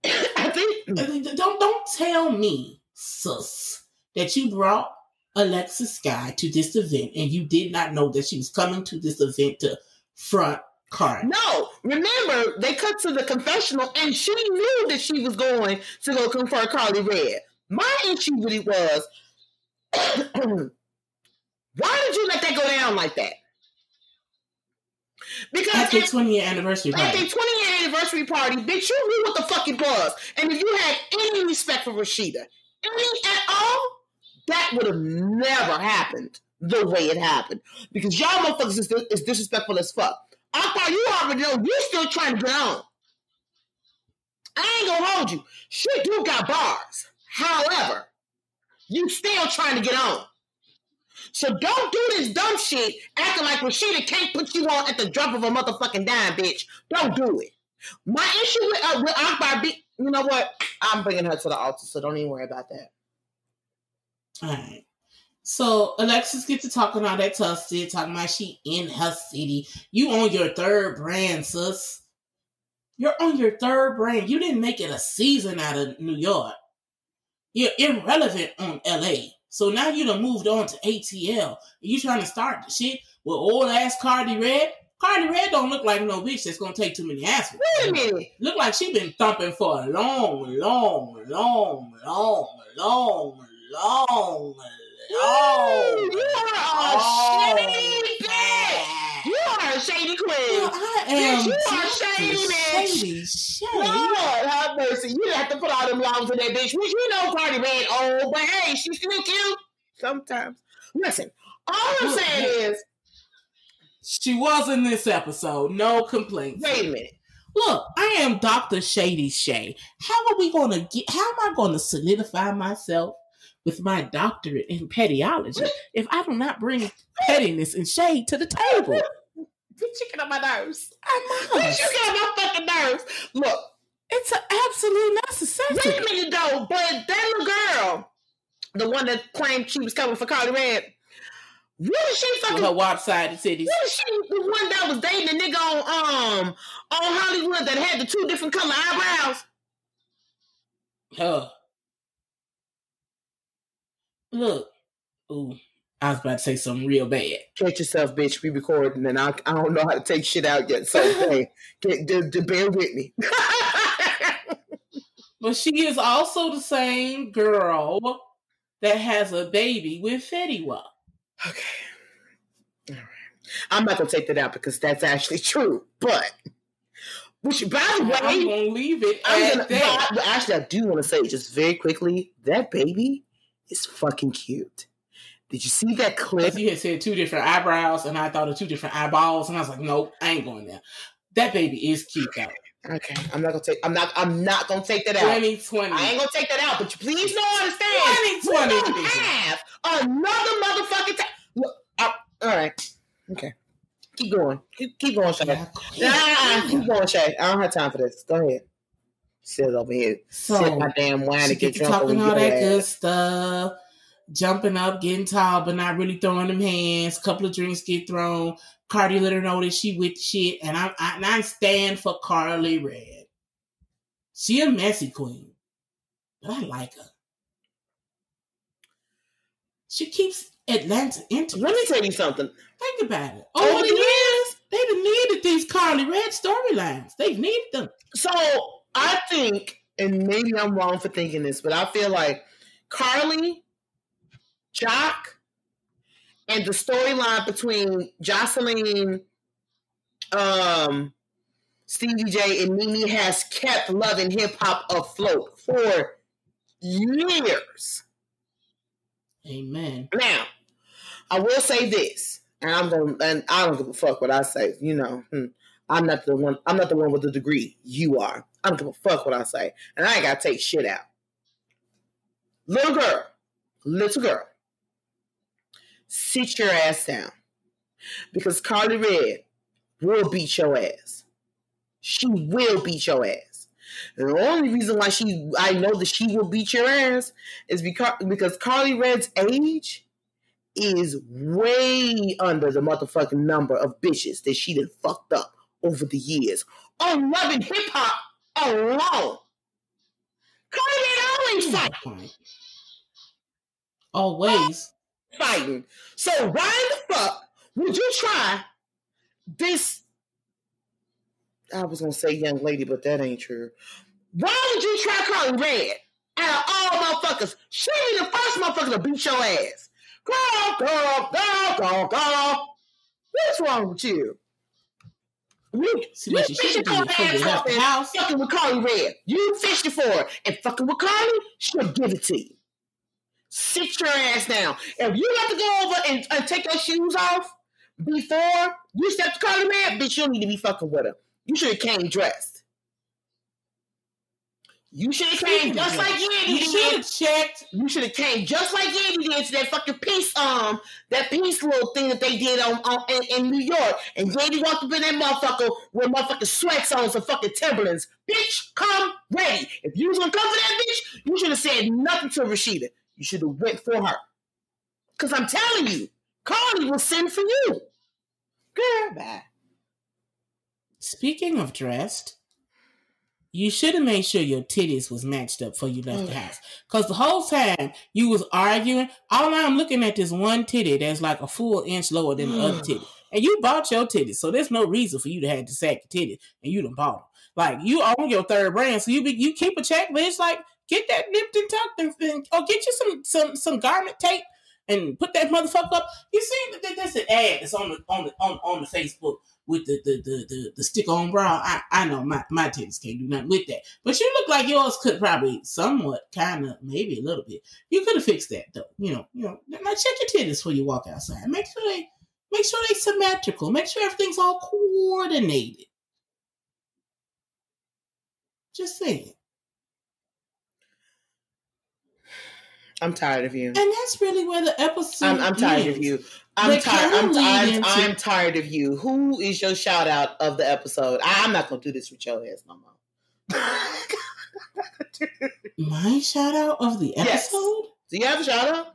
[coughs] I think. [coughs] Don't don't tell me, sus, that you brought Alexis Skyy to this event and you did not know that she was coming to this event to front card. No, remember they cut to the confessional, and she knew that she was going to go confront Karlie Redd. My issue with it was, [coughs] why did you let that go down like that? Because At the 20 year anniversary at party. their 20 year anniversary party, bitch, you knew what the fuck it was. And if you had any respect for Rasheeda, any at all, that would have never happened the way it happened. Because y'all motherfuckers is, is disrespectful as fuck. I thought you already know you still trying to get on. I ain't gonna hold you. Shit do got bars. However, you still trying to get on. So don't do this dumb shit acting like Rasheeda can't put you on at the drop of a motherfucking dime, bitch. Don't do it. My issue with, uh, with Akbar, be, you know what? I'm bringing her to the altar, so don't even worry about that. All right. So Alexis gets to talking all that shit, talking about she in her city. You on your third brand, sis. You're on your third brand. You didn't make it a season out of New York. You're irrelevant on LA. So now you done moved on to ATL. You trying to start the shit with old ass Karlie Redd? Karlie Redd don't look like no bitch that's gonna take too many aspirin. Wait a minute. Look like she been thumping for a long, long, long, long, long, long, long. you are a shady bitch. You are a shady queen. I Bitch, am you are shady bitch. Shady Shay. Mercy. You have to put all them longs in that bitch. Which you know Karlie Redd old, but hey, she's still cute. Sometimes. Listen, all I'm saying is, She was in this episode. No complaints. wait a minute. Look, I am Dr. Shady Shay. How are we gonna get how am I gonna solidify myself with my doctorate in pediology if I do not bring pettiness and shade to the table? Bitch, [laughs] you get on my nerves. I Bitch, must. you get on my fucking nerves. Look, It's an absolute necessity. wait a minute though, but that little girl, the one that claimed she was coming for Karlie Redd, what is she fucking her lopsided titties. What is she the one that was dating a nigga on um on Hollywood that had the two different color eyebrows? Huh. Look. Ooh. I was about to say something real bad. Catch yourself, bitch. We recording, and I, I don't know how to take shit out yet. So [laughs] hey, get, d- d- bear with me. [laughs] But she is also the same girl that has a baby with Fetty Wap. okay, all right. I'm not gonna take that out because that's actually true. But which, by the I'm way, gonna leave it I'm at gonna. that. But actually, I do want to say just very quickly that baby is fucking cute. Did you see that clip? You had said two different eyebrows, and I thought of two different eyeballs, and I was like, nope, I ain't going there. That baby is cute though. Okay, I'm not gonna take. I'm not. I'm not gonna take that out. 2020. I ain't gonna take that out, but you please don't understand. We 2020. don't have another motherfucking time. Look, I, all right, okay, keep going, keep, keep going, Shay. Nah, keep going, Shay. I don't have time for this. Go ahead. Sit over here, So sip my damn wine and get drunk talking all that good stuff, jumping up, getting tall, but not really throwing them hands. Couple of drinks get thrown. Karlie let her know that she with shit, and I, I and I stand for Karlie Redd. She a messy queen, but I like her. She keeps Atlanta interested. Let me tell you something. Think about it. Over Over the the years, they've needed these Karlie Redd storylines. They've needed them. So I think, and maybe I'm wrong for thinking this, but I feel like Karlie, Joc, and the storyline between Joseline, um, Stevie J, and Mimi has kept love and hip hop afloat for years. Amen. Now, I will say this, and I'm gonna, and I don't give a fuck what I say. You know, hmm, I'm not the one. I'm not the one with the degree. You are. I don't give a fuck what I say, and I ain't gotta take shit out. Little girl, little girl, sit your ass down, because Karlie Redd will beat your ass. She will beat your ass. And the only reason why she, I know that she will beat your ass is because because Karlie Redd's age is way under the motherfucking number of bitches that she done fucked up over the years on loving hip hop alone. Karlie Redd always fight, Always. Fighting. So why the fuck would you try this? I was gonna say young lady, but that ain't true. Why would you try Karlie Redd? Out of all motherfuckers, she be the first motherfucker to beat your ass. Girl, girl, girl, girl, girl. What's wrong with you? You, See you she should bitch do before your you ass off the house. Fucking with Karlie Redd. You fishing for it. And fucking with Karlie, she'll give it to you. Sit your ass down. If you have to go over and, and take your shoes off before you step to Karlie Redd, bitch, you don't need to be fucking with her. You should have came dressed. You should have came just like Yandy You should have checked. You should have came just like Yandy did to that fucking peace, um, that peace little thing that they did on, on in, in New York. And Yandy walked up in that motherfucker with motherfucking sweats on some fucking Timberlands. Bitch, come ready. If you was gonna come for that bitch, you should have said nothing to Rasheeda. You should have went for her. Cause I'm telling you, Karlie will send for you. Girl, bye. Speaking of dressed, you should have made sure your titties was matched up before you left the oh, house. Cause the whole time you was arguing, all I'm looking at is one titty that's like a full inch lower than the other mm. titty. And you bought your titties, so there's no reason for you to have to sack your titties, and you done bought them. Like you own your third brand, so you be, you keep a checklist. Like get that nipped and tucked, and, or get you some some some garment tape and put that motherfucker up. You see that there's an ad that's on the on the on, on the Facebook. with the the the the, the stick on bra. I I know my my titties can't do nothing with that, but you look like yours could probably somewhat, kind of, maybe a little bit. You could have fixed that though. You know, you know. Now check your titties before you walk outside. Make sure they make sure they symmetrical. Make sure everything's all coordinated. Just saying. I'm tired of you. And that's really where the episode. I'm, I'm tired of you. I'm tired. I'm, I'm, I'm tired of you. Who is your shout out of the episode? I, I'm not gonna do this with your ass no more. [laughs] My shout out of the Yes. episode. Do you have a shout out?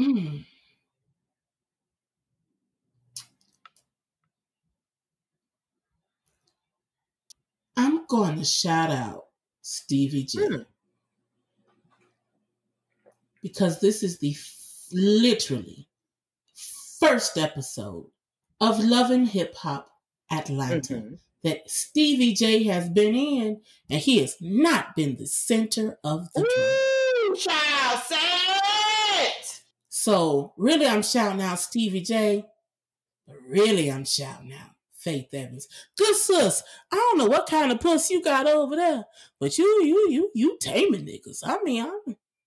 Mm. I'm going to shout out Stevie J Hmm. because this is the f- literally first episode of Loving Hip Hop Atlanta Mhm. that Stevie J has been in, and he has not been the center of the drama. Child, say it. So really, I'm shouting out Stevie J, but really, I'm shouting out Faith Evans. Good sis, I don't know what kind of puss you got over there, but you, you, you, you taming niggas. I mean, I'm,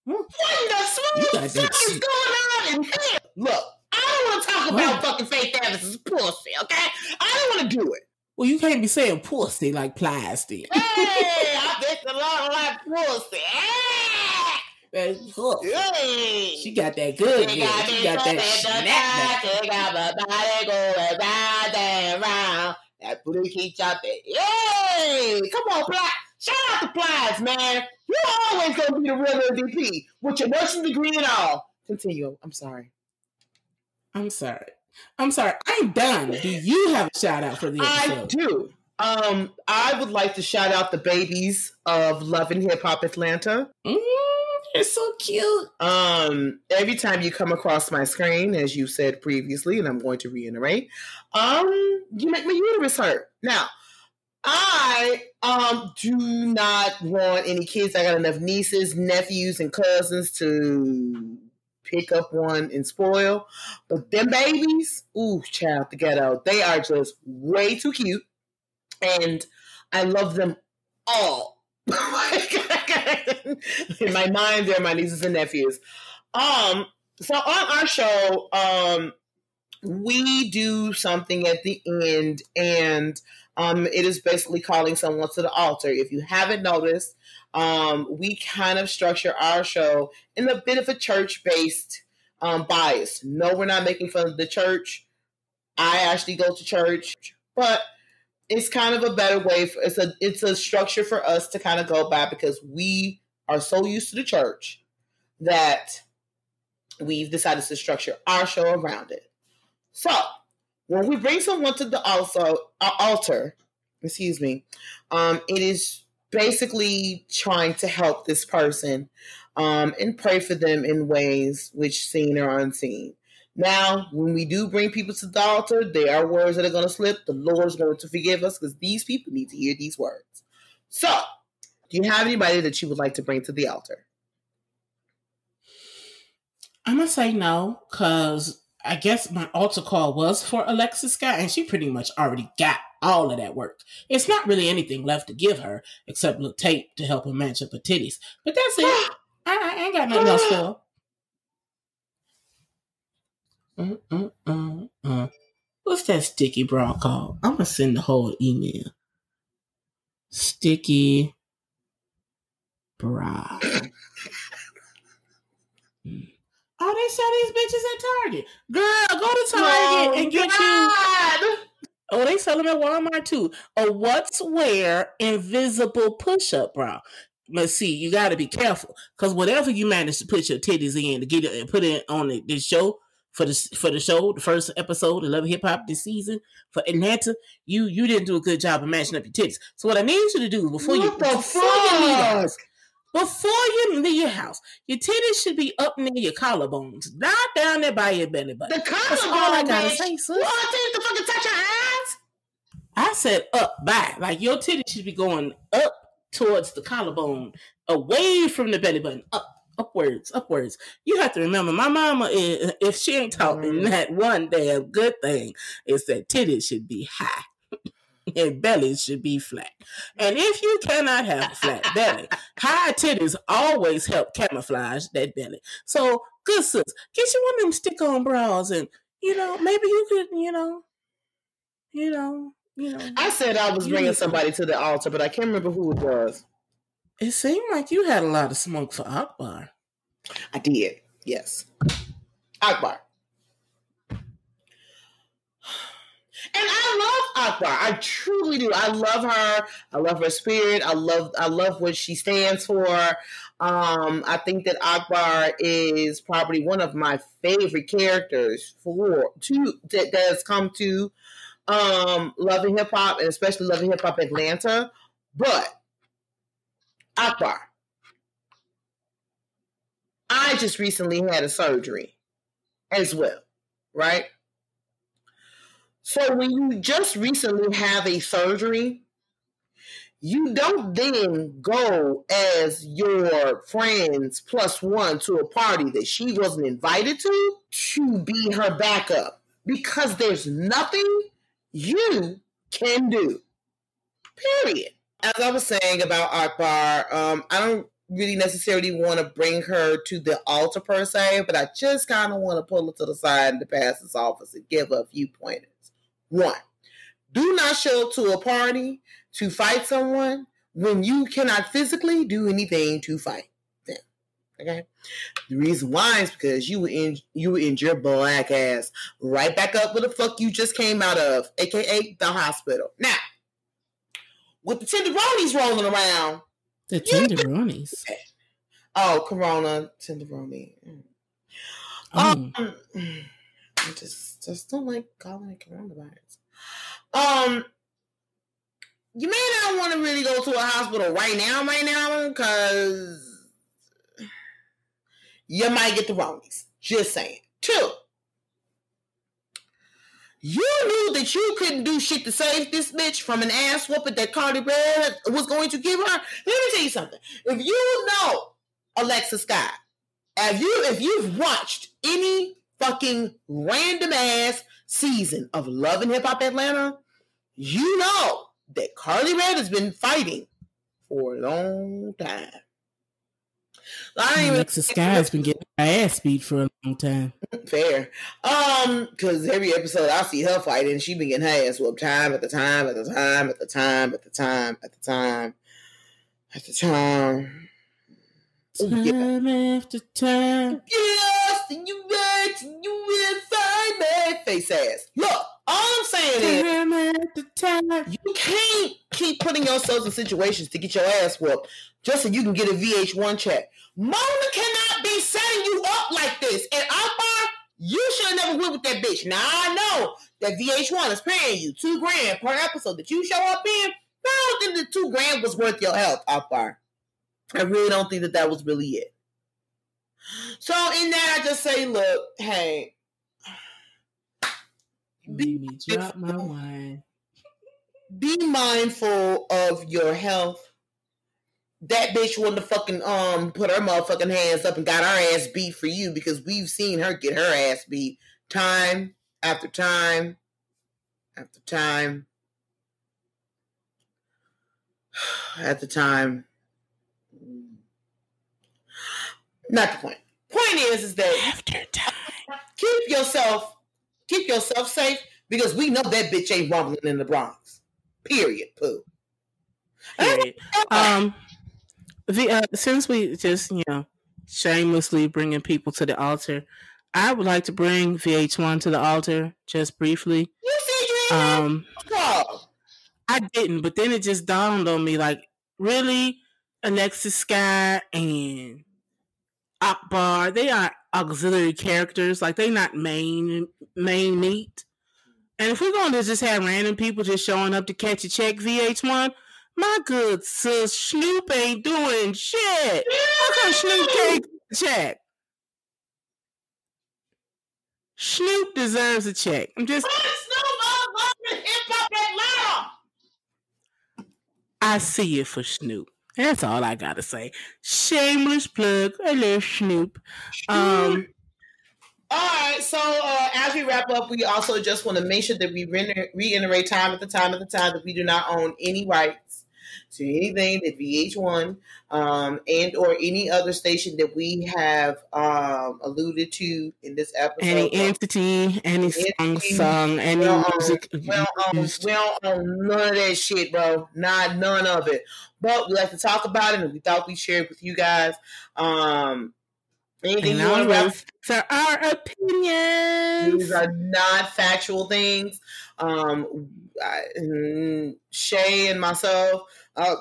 hmm. What in the smooth fuck is going on in here? Look, I don't want to talk about What? fucking Faith Evans' pussy, okay? I don't want to do it. well, you can't be saying pussy like plastic. Hey, [laughs] I bet a lot like pussy. Hey. She got that good. She got She got that snap She got my body going round and round. That booty keep jumping. Yay! Come on, Ply. Shout out to Plies, man. You're always gonna be the real MVP with your nursing degree and all. Continue. I'm sorry. I'm sorry. I'm sorry. I'm done. Do you have a shout out for the I do. Um, I would like to shout out the babies of Love and Hip Hop Atlanta. Mm, they're so cute. Um, every time you come across my screen, as you said previously, and I'm going to reiterate, um, you make my uterus hurt. Now, I um do not want any kids. I got enough nieces, nephews, and cousins to pick up one and spoil. But them babies, ooh, child, the ghetto, they are just way too cute. And I love them all. [laughs] In my mind, they're my nieces and nephews. Um, so on our show, um, we do something at the end, and um, it is basically calling someone to the altar. If you haven't noticed, um, we kind of structure our show in a bit of a church-based um, bias. No, we're not making fun of the church. I actually go to church, but it's kind of a better way. For, it's a it's a structure for us to kind of go by because we are so used to the church that we've decided to structure our show around it. So when we bring someone to the also uh, altar, excuse me, um, it is basically trying to help this person um, and pray for them in ways which seen or unseen. Now, when we do bring people to the altar, there are words that are going to slip. The Lord's going to forgive us because these people need to hear these words. So, do you have anybody that you would like to bring to the altar? I'm gonna say no because I guess my altar call was for Alexis Scott, and she pretty much already got all of that work. It's not really anything left to give her except little tape to help her match up her titties. But that's it. I, I ain't got nothing else for mm. What's that sticky bra called? I'm gonna send the whole email. Sticky bra. Mm. Oh, they sell these bitches at Target. Girl, go to Target and get you. Oh, they sell them at Walmart too. A what's wear invisible push up bra. Let's see, you got to be careful because whatever you manage to put your titties in to get it and put it on the, this show for the for the show, the first episode of Love Hip Hop this season for Atlanta, you you didn't do a good job of matching up your titties. So what I need you to do before you What the before you leave the fuck? house, before you leave your house, your titties should be up near your collarbones, not down there by your belly button. The That's all I collarbone, gotta bitch. say, sis. want things to fucking touch your eyes? I said up by. Like your titties should be going up towards the collarbone, away from the belly button. Up, upwards, upwards. You have to remember, my mama, is, if she ain't taught me Mhm. that one damn good thing, is that titties should be high and bellies should be flat. And if you cannot have a flat belly, high titties always help camouflage that belly. So, good sis, get you one of them stick-on bras, and you know maybe you could, you know, you know, you know. I said I was bringing somebody to the altar, but I can't remember who it was. It seemed like you had a lot of smoke for Akbar. I did. Yes. Akbar. And I love Akbar. I truly do. I love her. I love her spirit. I love I love what she stands for. Um, I think that Akbar is probably one of my favorite characters for to that, that has come to um loving hip hop and especially loving hip hop Atlanta. But Akbar. I just recently had a surgery as well, right? So when you just recently have a surgery, you don't then go as your friends plus one to a party that she wasn't invited to to be her backup because there's nothing you can do. Period. As I was saying about Akbar, um, I don't really necessarily want to bring her to the altar per se, but I just kind of want to pull her to the side in the pastor's office and give her a few pointers. One, do not show up to a party to fight someone when you cannot physically do anything to fight them. Okay. The reason why is because you were in you were in your black ass right back up where the fuck you just came out of, aka the hospital. Now, with the tenderonis rolling around, The tenderonis. oh, Corona tenderoni. Mm. Oh, Um, [sighs] I just just don't like calling it coronavirus. Um, you may not want to really go to a hospital right now, right now, because you might get the wrongies. Just saying. Two, you knew that you couldn't do shit to save this bitch from an ass whooping that Cardi B was going to give her. Let me tell you something. If you know Alexa Scott, if you if you've watched any fucking random ass season of Love and Hip Hop Atlanta, you know that Karlie Redd has been fighting for a long time. Even Alexa Sky's been getting her ass beat for a long time. fair. Um, because every episode I see her fighting, she been getting her ass whooped time at the time, at the time, at the time, at the time, at the time, at the time. Oh, yeah. Time after time. Yes, and you right, and you find me. Face ass. Look, all I'm saying is Time after time. you can't keep putting yourselves in situations to get your ass whooped just so you can get a VH1 check. Mona cannot be setting you up like this. And Akbar, you should have never went with that bitch. Now I know that VH1 is paying you two grand per episode that you show up in. I don't think the two grand was worth your help, Akbar. I really don't think that that was really it. So in that, I just say, look, hey, me drop my wine. be mindful of your health. That bitch wouldn't have fucking um put her motherfucking hands up and got her ass beat for you because we've seen her get her ass beat time after time after time [sighs] at the time. Not the point. Point is, is that After time. keep yourself keep yourself safe because we know that bitch ain't rumbling in the Bronx. Period. Pooh. Period. Um, the uh, since we just you know shamelessly bringing people to the altar, I would like to bring VH1 to the altar just briefly. You see, you Um. I didn't, but then it just dawned on me like, really, Alexis Skyy and Akbar, they are auxiliary characters. Like they're not main main meat. And if we're going to just have random people just showing up to catch a check VH1, my good sis, Snoop ain't doing shit. How come Snoop can't get a check? Snoop deserves a check. I'm just I see it for Snoop. That's all I gotta say. Shameless plug, a little snoop. Um, All right, so uh, as we wrap up, we also just want to make sure that we reiter- reiterate time at the time at the time that we do not own any rights to anything that VH1 um, and or any other station that we have um, alluded to in this episode. any entity, any song, song, any We music. we don't, own, used. we don't own none of that shit, bro. Not none of it. But we like to talk about it, and we thought we shared with you guys. Um, anything And you want to wrap our opinions. These are not factual things. Um, I, mm, Shay and myself, uh,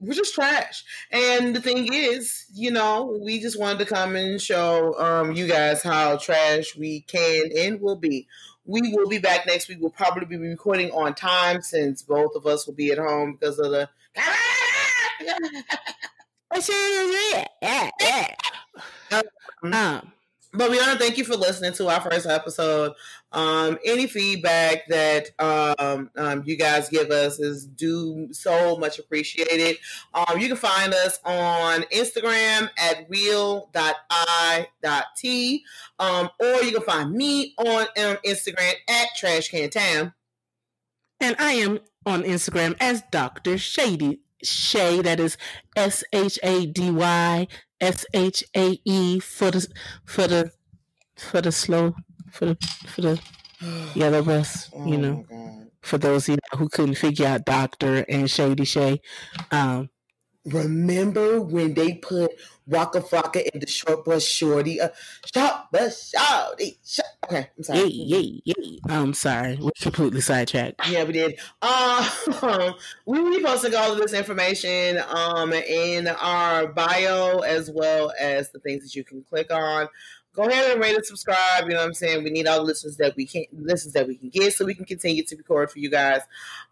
we're just trash. And the thing is, you know, we just wanted to come and show um, you guys how trash we can and will be. We will be back next week. We'll probably be recording on time since both of us will be at home because of the. [laughs] [laughs] Um, But we want to thank you for listening to our first episode. Um, any feedback that um, um, you guys give us is do so much appreciated. Um, you can find us on Instagram at real.i.t um, or you can find me on um, Instagram at trashcantam. and I am on Instagram as Dr. Shady Shay. That is S H A D Y S H A E for the for the for the slow for the for the yellow bus. [sighs] You know, Oh, for those you know who couldn't figure out Doctor and Shady Shay. Um, Remember when they put Waka Flocka in the short bus shorty? Uh, short bus shorty. Short. Okay, I'm sorry. yay, yay, yay. I'm sorry, we're completely sidetracked. Yeah, we did. Um, [laughs] we will be posting all of this information um, in our bio as well as the things that you can click on. Go ahead and rate and subscribe. You know what I'm saying? We need all the listeners that we can listens that we can get so we can continue to record for you guys.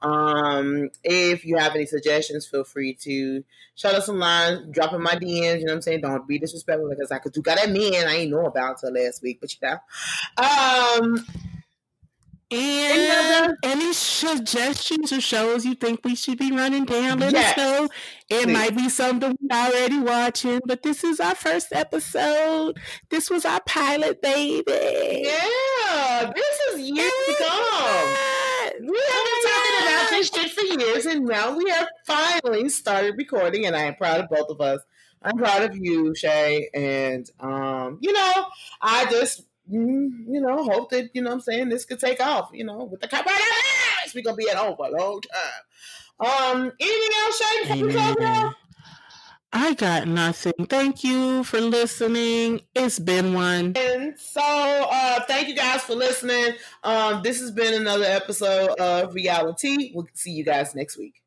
Um, if you have any suggestions, feel free to shout us some lines, drop in my DMs. You know what I'm saying? Don't be disrespectful because I could do got that man I ain't know about till last week, but you know. Um, And any suggestions or shows you think we should be running down, let Yes. us know. It Please. might be something we're already watching, but this is our first episode. This was our pilot, baby. yeah, this is years to come. We have been talking about this shit for years, and now we have finally started recording, and I am proud of both of us. I'm proud of you, Shay, and um, you know, I just you know hope that you know I'm saying this could take off. You know, with the coronavirus, we're gonna be at home for a long time. Um, anything else, Shay? Before we close it Amen. out? I got nothing. Thank you for listening. It's been one. And so, uh, thank you guys for listening. Um, this has been another episode of Reality. We'll see you guys next week.